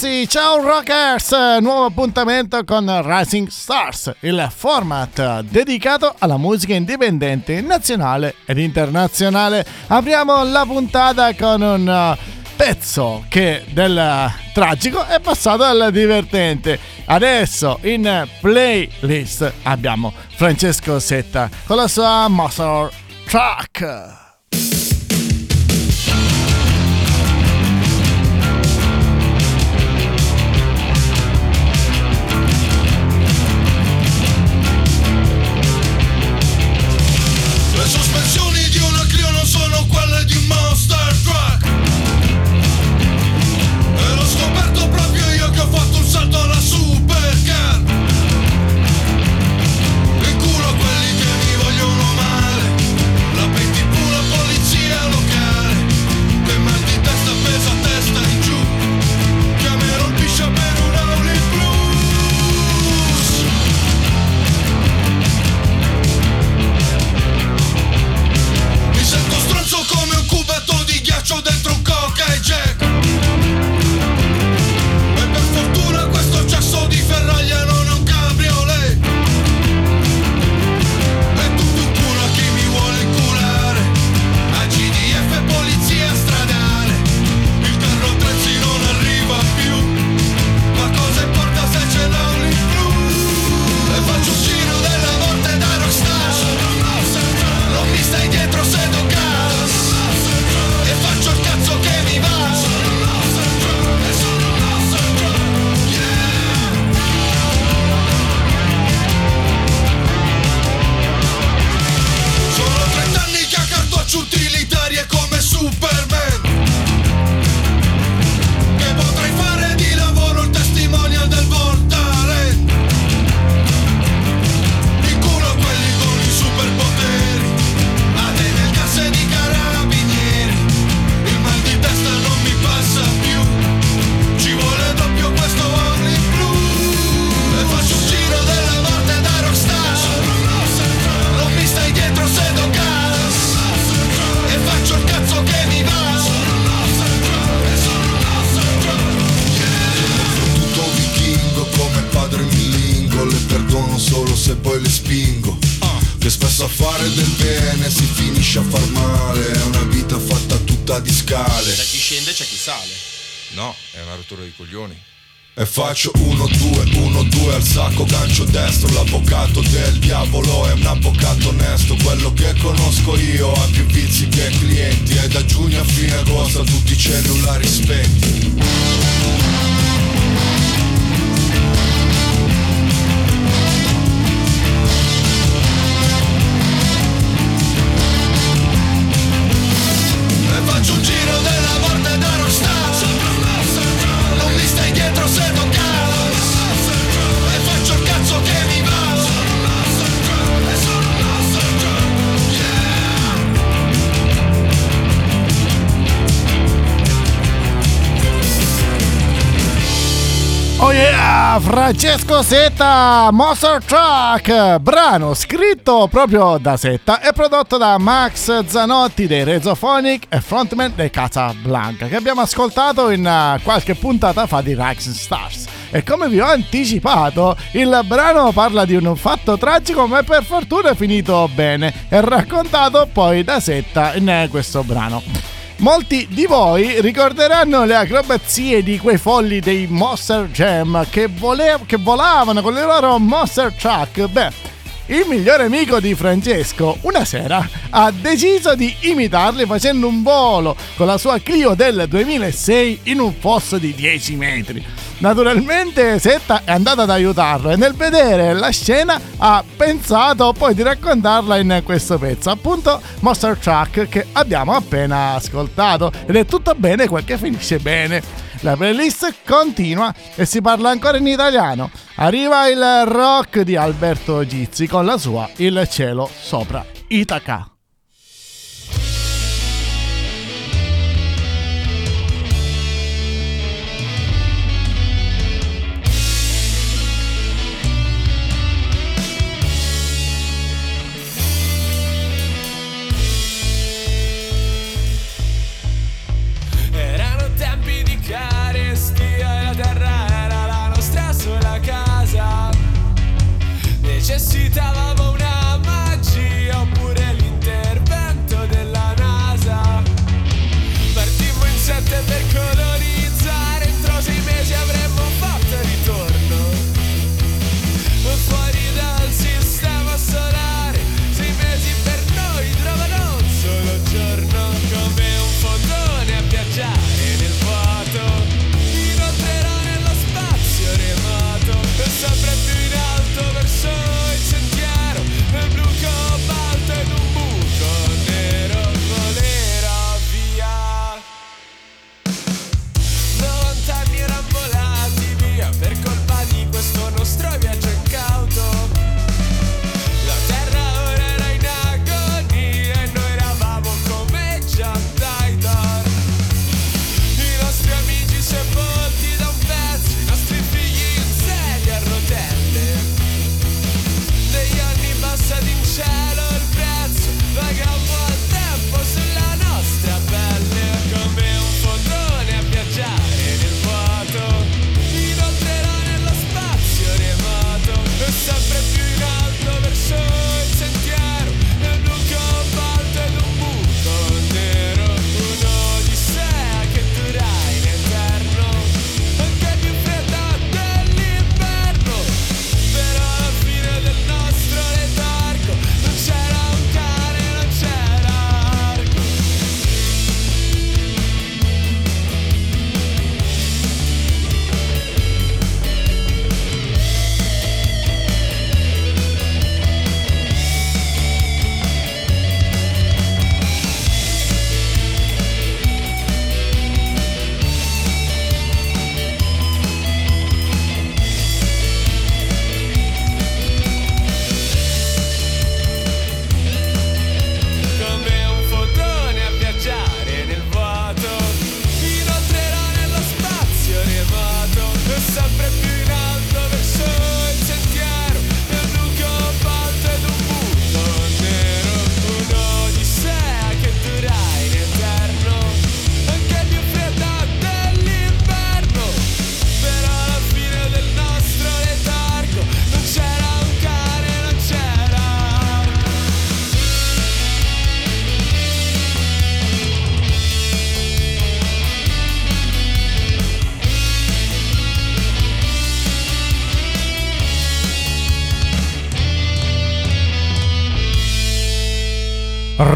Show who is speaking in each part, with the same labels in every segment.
Speaker 1: Ragazzi, ciao rockers! Nuovo appuntamento con Rising Stars, il format dedicato alla musica indipendente nazionale ed internazionale. Apriamo la puntata con un pezzo che del tragico è passato al divertente. Adesso in playlist abbiamo Francesco Setta con la sua Muscle Truck.
Speaker 2: E faccio 1, 2, 1, 2 al sacco, gancio destro L'avvocato del diavolo è un avvocato onesto Quello che conosco io ha più vizi che clienti E da giugno a fine agosto tutti i cellulari spenti
Speaker 1: Francesco Setta, Monster Truck, brano scritto proprio da Setta e prodotto da Max Zanotti dei Rezophonic e frontman dei Casablanca che abbiamo ascoltato in uh, qualche puntata fa di Rising Stars. E come vi ho anticipato, il brano parla di un fatto tragico ma per fortuna è finito bene e raccontato poi da Setta in questo brano. Molti di voi ricorderanno le acrobazie di quei folli dei Monster Jam che, volev- che volavano con le loro Monster Truck. Beh, il migliore amico di Francesco una sera ha deciso di imitarli facendo un volo con la sua Clio del 2006 in un fosso di 10 metri. Naturalmente Setta è andata ad aiutarlo e nel vedere la scena ha pensato poi di raccontarla in questo pezzo, appunto Monster Truck che abbiamo appena ascoltato ed è tutto bene quel che finisce bene. La playlist continua e si parla ancora in italiano. Arriva il rock di Alberto Gizzi con la sua Il cielo sopra Itaca.
Speaker 3: necesitaba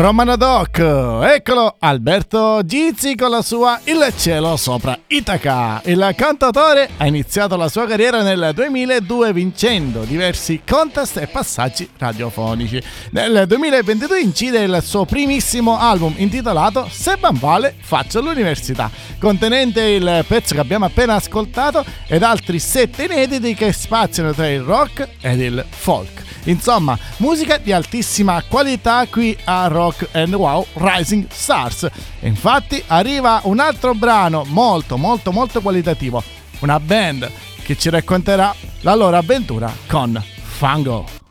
Speaker 4: Romanadok. Doc, eccolo Alberto Gizzi con la sua Il cielo sopra Itaca. Il cantatore ha iniziato la sua carriera nel 2002 vincendo diversi contest e passaggi radiofonici. Nel 2022 incide il suo primissimo album intitolato Se ban vale faccio l'università, contenente il pezzo che abbiamo appena ascoltato ed altri sette inediti che spaziano tra il rock ed il folk. Insomma, musica di altissima qualità qui a Rock and Wow Rising Stars. E infatti arriva un altro brano molto molto molto qualitativo, una band che ci racconterà la loro avventura con Fango.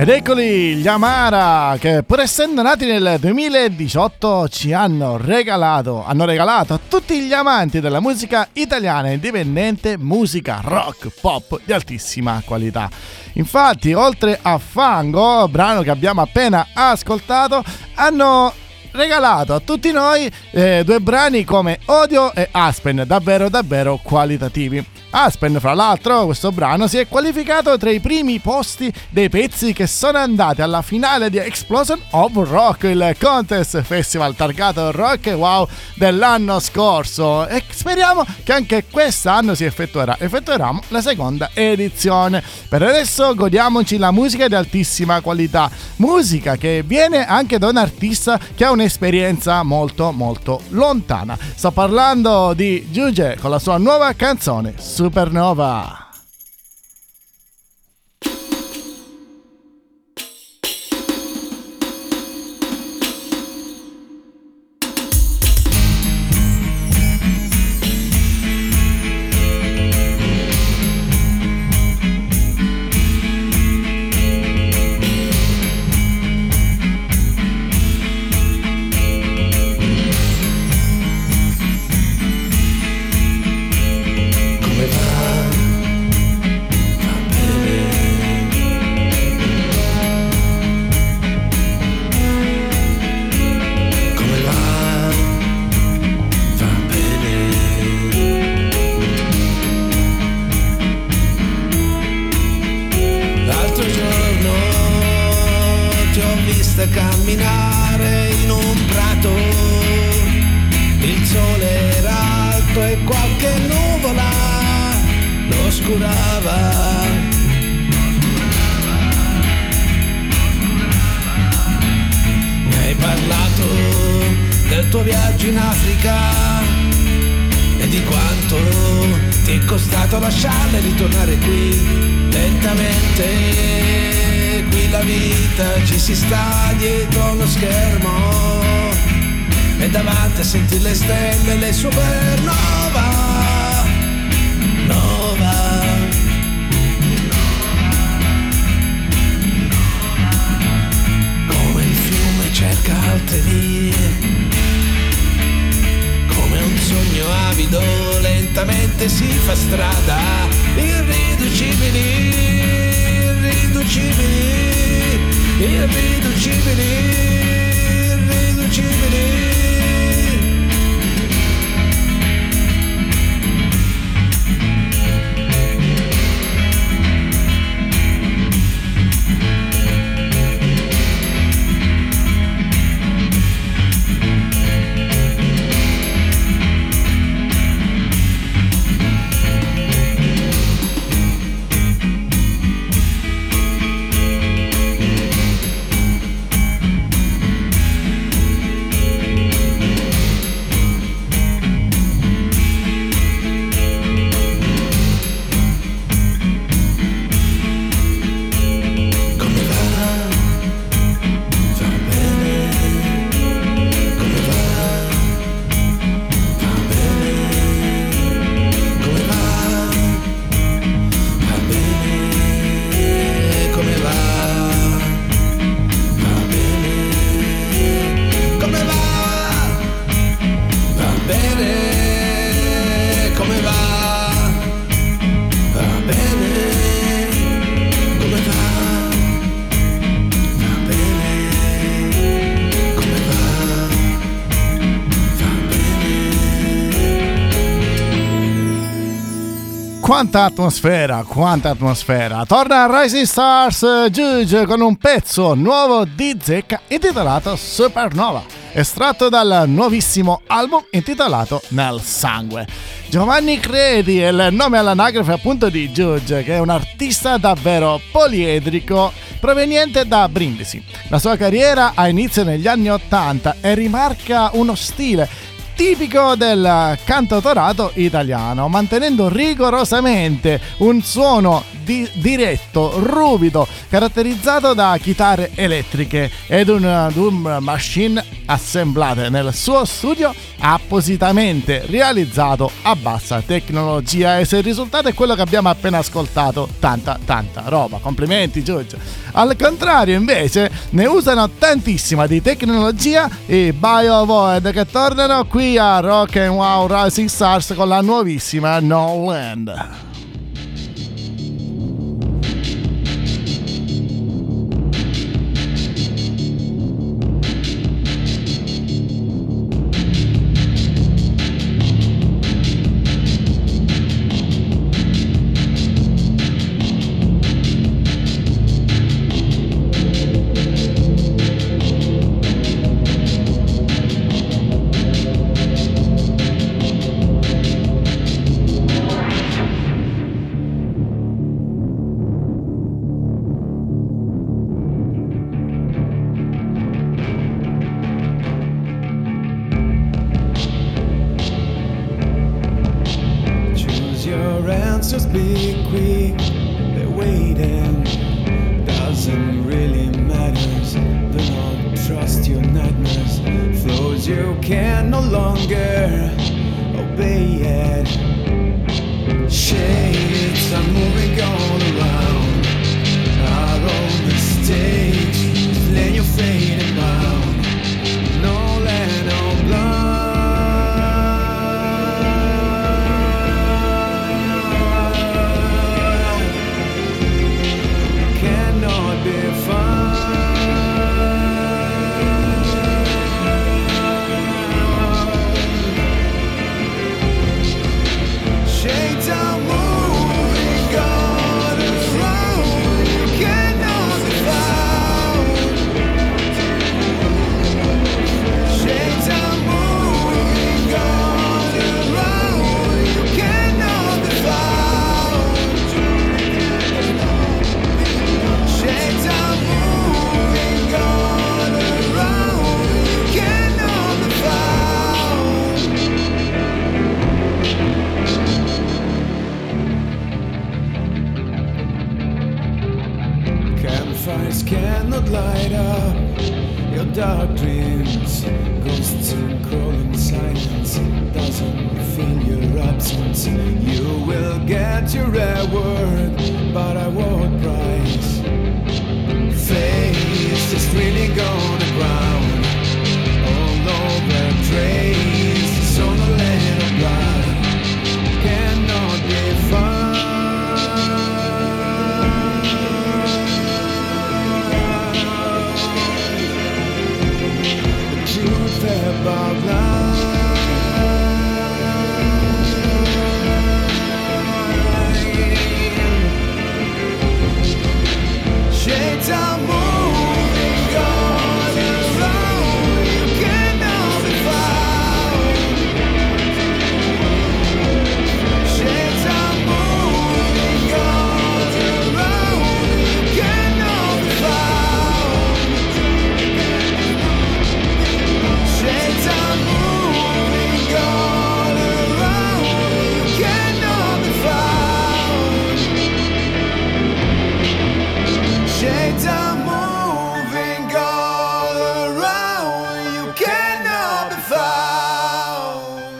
Speaker 4: Ed eccoli gli Amara che pur essendo nati nel 2018 ci hanno regalato, hanno regalato a tutti gli amanti della musica italiana indipendente musica rock pop di altissima qualità. Infatti oltre a Fango, brano che abbiamo appena ascoltato, hanno regalato a tutti noi eh, due brani come Odio e Aspen, davvero davvero qualitativi. Aspen, fra l'altro, questo brano si è qualificato tra i primi posti dei pezzi che sono andati alla finale di Explosion of Rock, il contest festival targato Rock e Wow dell'anno scorso. E speriamo che anche quest'anno si effettuerà. Effettueremo la seconda edizione. Per adesso godiamoci la musica di altissima qualità. Musica che viene anche da un artista che ha
Speaker 5: un'esperienza molto molto lontana. Sto parlando di Giuge con la sua nuova canzone Supernova. viaggio in Africa e di quanto ti è costato lasciarle e ritornare qui lentamente. Qui la vita ci si sta dietro lo schermo e davanti a sentire le stelle, le supernova. cerca altre vie sogno avido lentamente si fa strada, irriducibili, irriducibili, irriducibili, irriducibili. Quanta atmosfera, quanta atmosfera. Torna Rising Stars Juge con un pezzo nuovo di zecca intitolato Supernova, estratto dal nuovissimo album intitolato Nel Sangue. Giovanni Credi è il nome all'anagrafe appunto di Juge, che è un artista davvero poliedrico proveniente da Brindisi. La sua carriera ha inizio negli anni 80 e rimarca uno stile tipico del cantautorato italiano, mantenendo rigorosamente un suono di- diretto, ruvido, caratterizzato da chitarre elettriche ed un drum machine assemblate nel suo studio appositamente realizzato a bassa tecnologia e se il risultato è quello che abbiamo appena ascoltato, tanta tanta roba. Complimenti Giorgio. Al contrario invece ne usano tantissima di tecnologia i BioVoid che tornano qui a Rock and Wow Rising Stars con la nuovissima No Land.
Speaker 6: Answers be quick. They're waiting. Doesn't really matter. Do not trust your nightmares. Flows you can no longer obey it. Shades are moving all around. Our own mistakes, letting you fade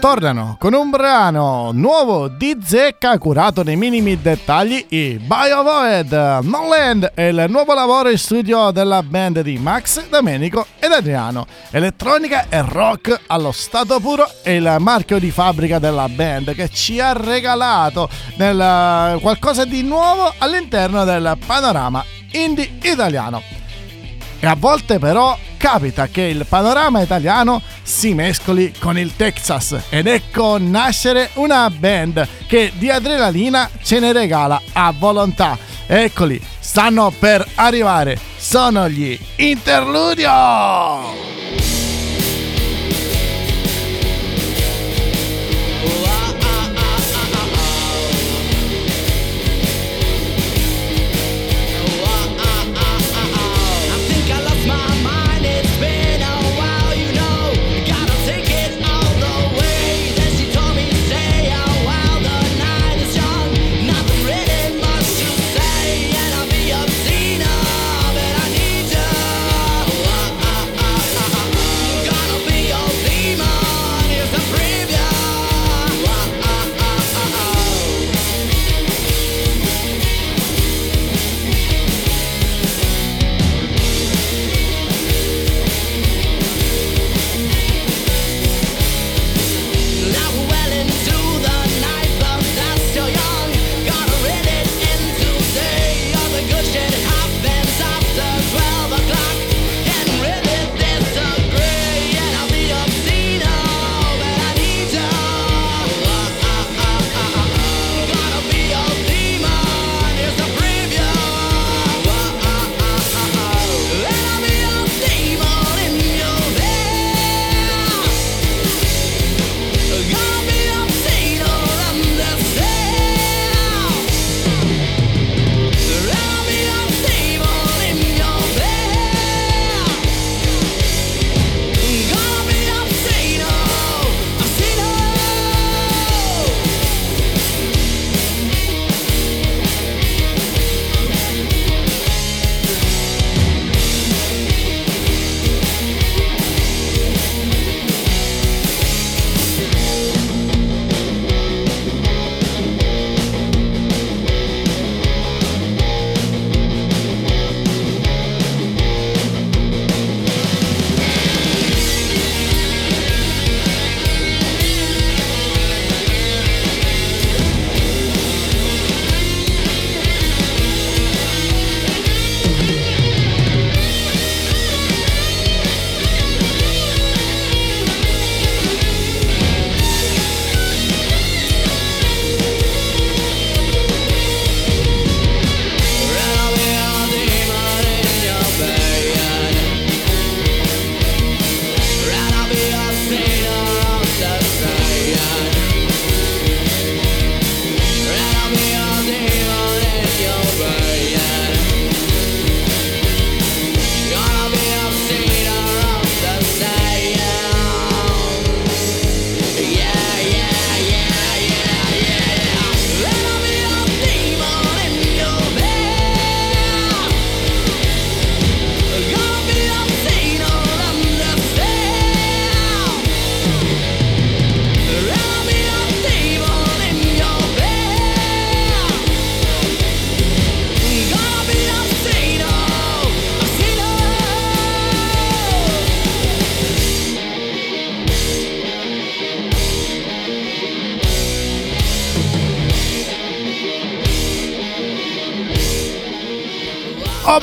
Speaker 1: Tornano con un brano nuovo di zecca curato nei minimi dettagli i BioVoid. Noland è il nuovo lavoro in studio della band di Max, Domenico ed Adriano. Elettronica e rock allo stato puro è il marchio di fabbrica della band che ci ha regalato qualcosa di nuovo all'interno del panorama indie italiano. E a volte però capita che il panorama italiano si mescoli con il Texas ed ecco nascere una band che di adrenalina ce ne regala a volontà. Eccoli, stanno per arrivare. Sono gli Interludio!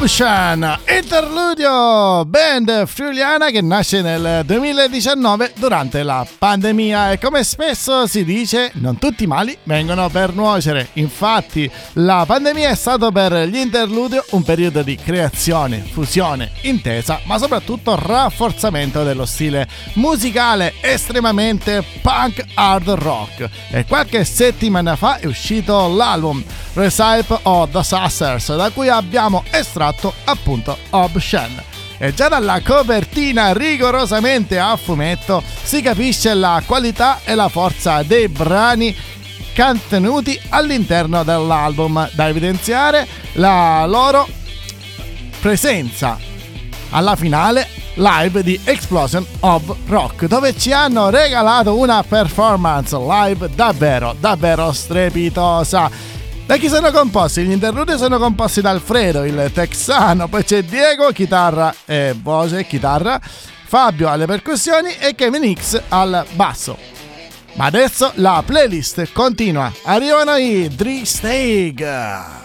Speaker 1: Option Interludio, band friuliana che nasce nel 2019 durante la pandemia e come spesso si dice non tutti i mali vengono per nuocere. Infatti la pandemia è stato per gli Interludio un periodo di creazione, fusione, intesa ma soprattutto rafforzamento dello stile musicale estremamente punk hard rock e qualche settimana fa è uscito l'album Recipe of the Sassers da cui abbiamo estratto estratto appunto Obscene. E già dalla copertina rigorosamente a fumetto si capisce la qualità e la forza dei brani contenuti all'interno dell'album, da evidenziare la loro presenza alla finale live di Explosion of Rock, dove ci hanno regalato una performance live davvero, davvero strepitosa. Da chi sono composti? Gli interludi sono composti da Alfredo, il texano, poi c'è Diego, chitarra e voce chitarra, Fabio alle percussioni e Kevin X al basso. Ma adesso la playlist continua. Arrivano i Dri Steak.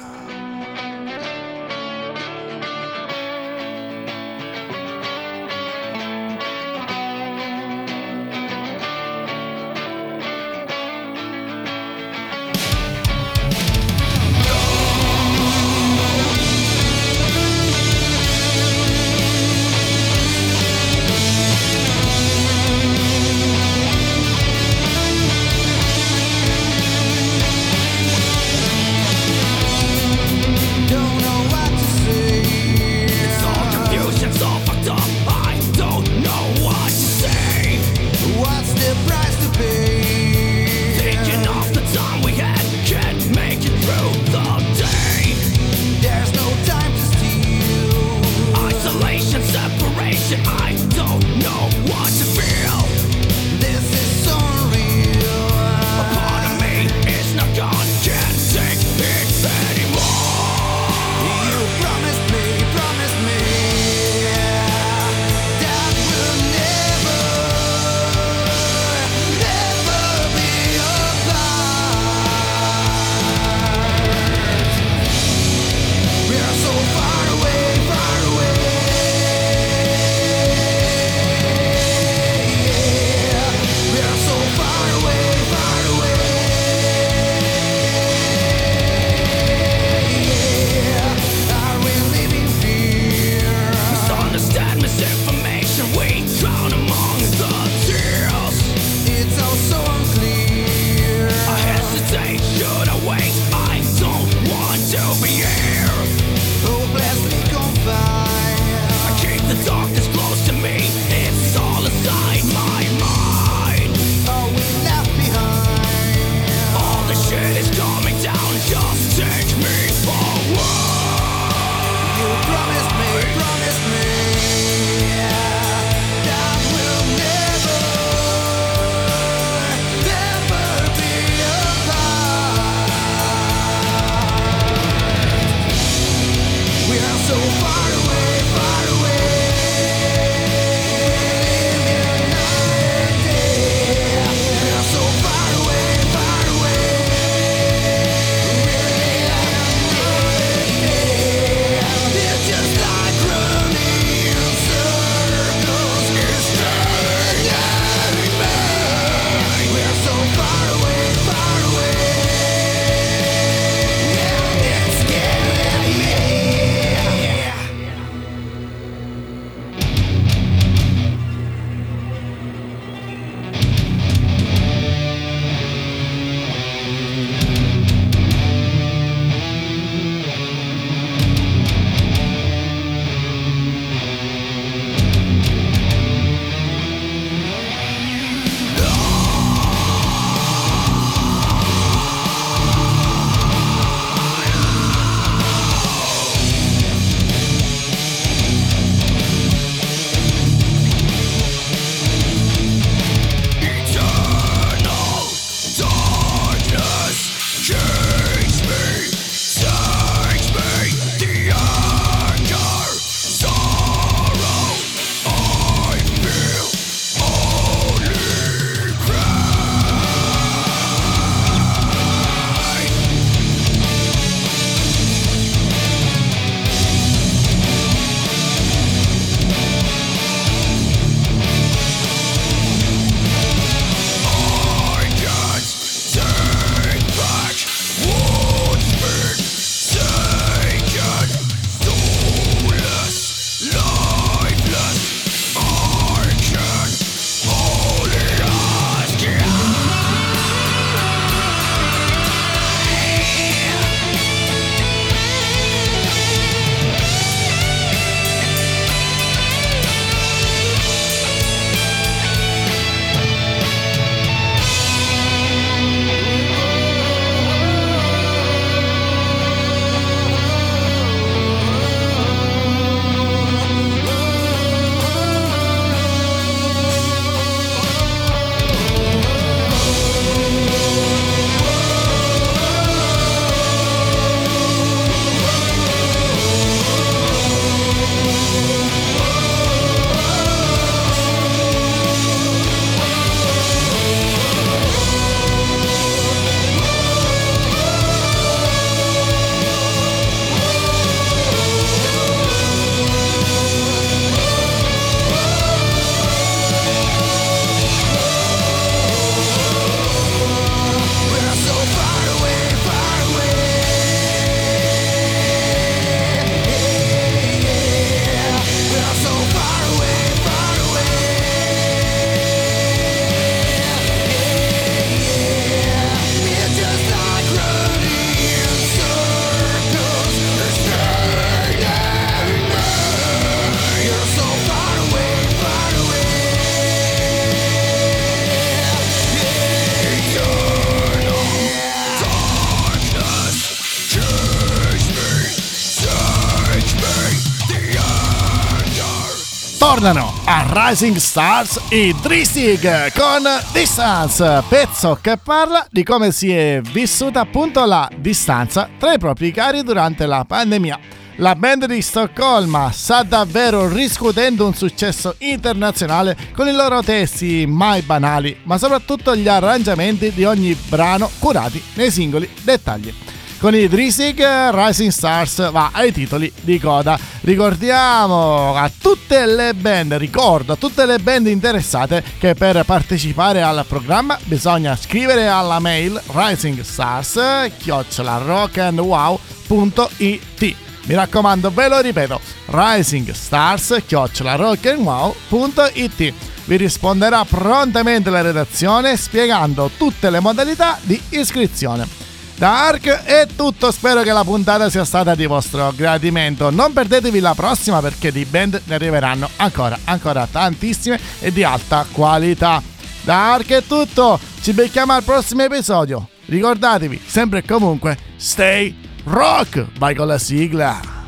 Speaker 1: Tornano a Rising Stars i Dristig con Distance, pezzo che parla di come si è vissuta appunto la distanza tra i propri cari durante la pandemia. La band di Stoccolma sta davvero riscuotendo un successo internazionale con i loro testi mai banali, ma soprattutto gli arrangiamenti di ogni brano curati nei singoli dettagli. Con i Drisig Rising Stars va ai titoli di coda. Ricordiamo a tutte le band, ricordo a tutte le band interessate che per partecipare al programma bisogna scrivere alla mail risingstars.rockandwow.it mi raccomando, ve lo ripeto, risingstars.rockandwow.it Vi risponderà prontamente la redazione spiegando tutte le modalità di iscrizione. Da Ark è tutto, spero che la puntata sia stata di vostro gradimento. Non perdetevi la prossima perché di band ne arriveranno ancora, ancora tantissime e di alta qualità. Da Ark è tutto, ci becchiamo al prossimo episodio. Ricordatevi, sempre e comunque, stay rock! Vai con la sigla!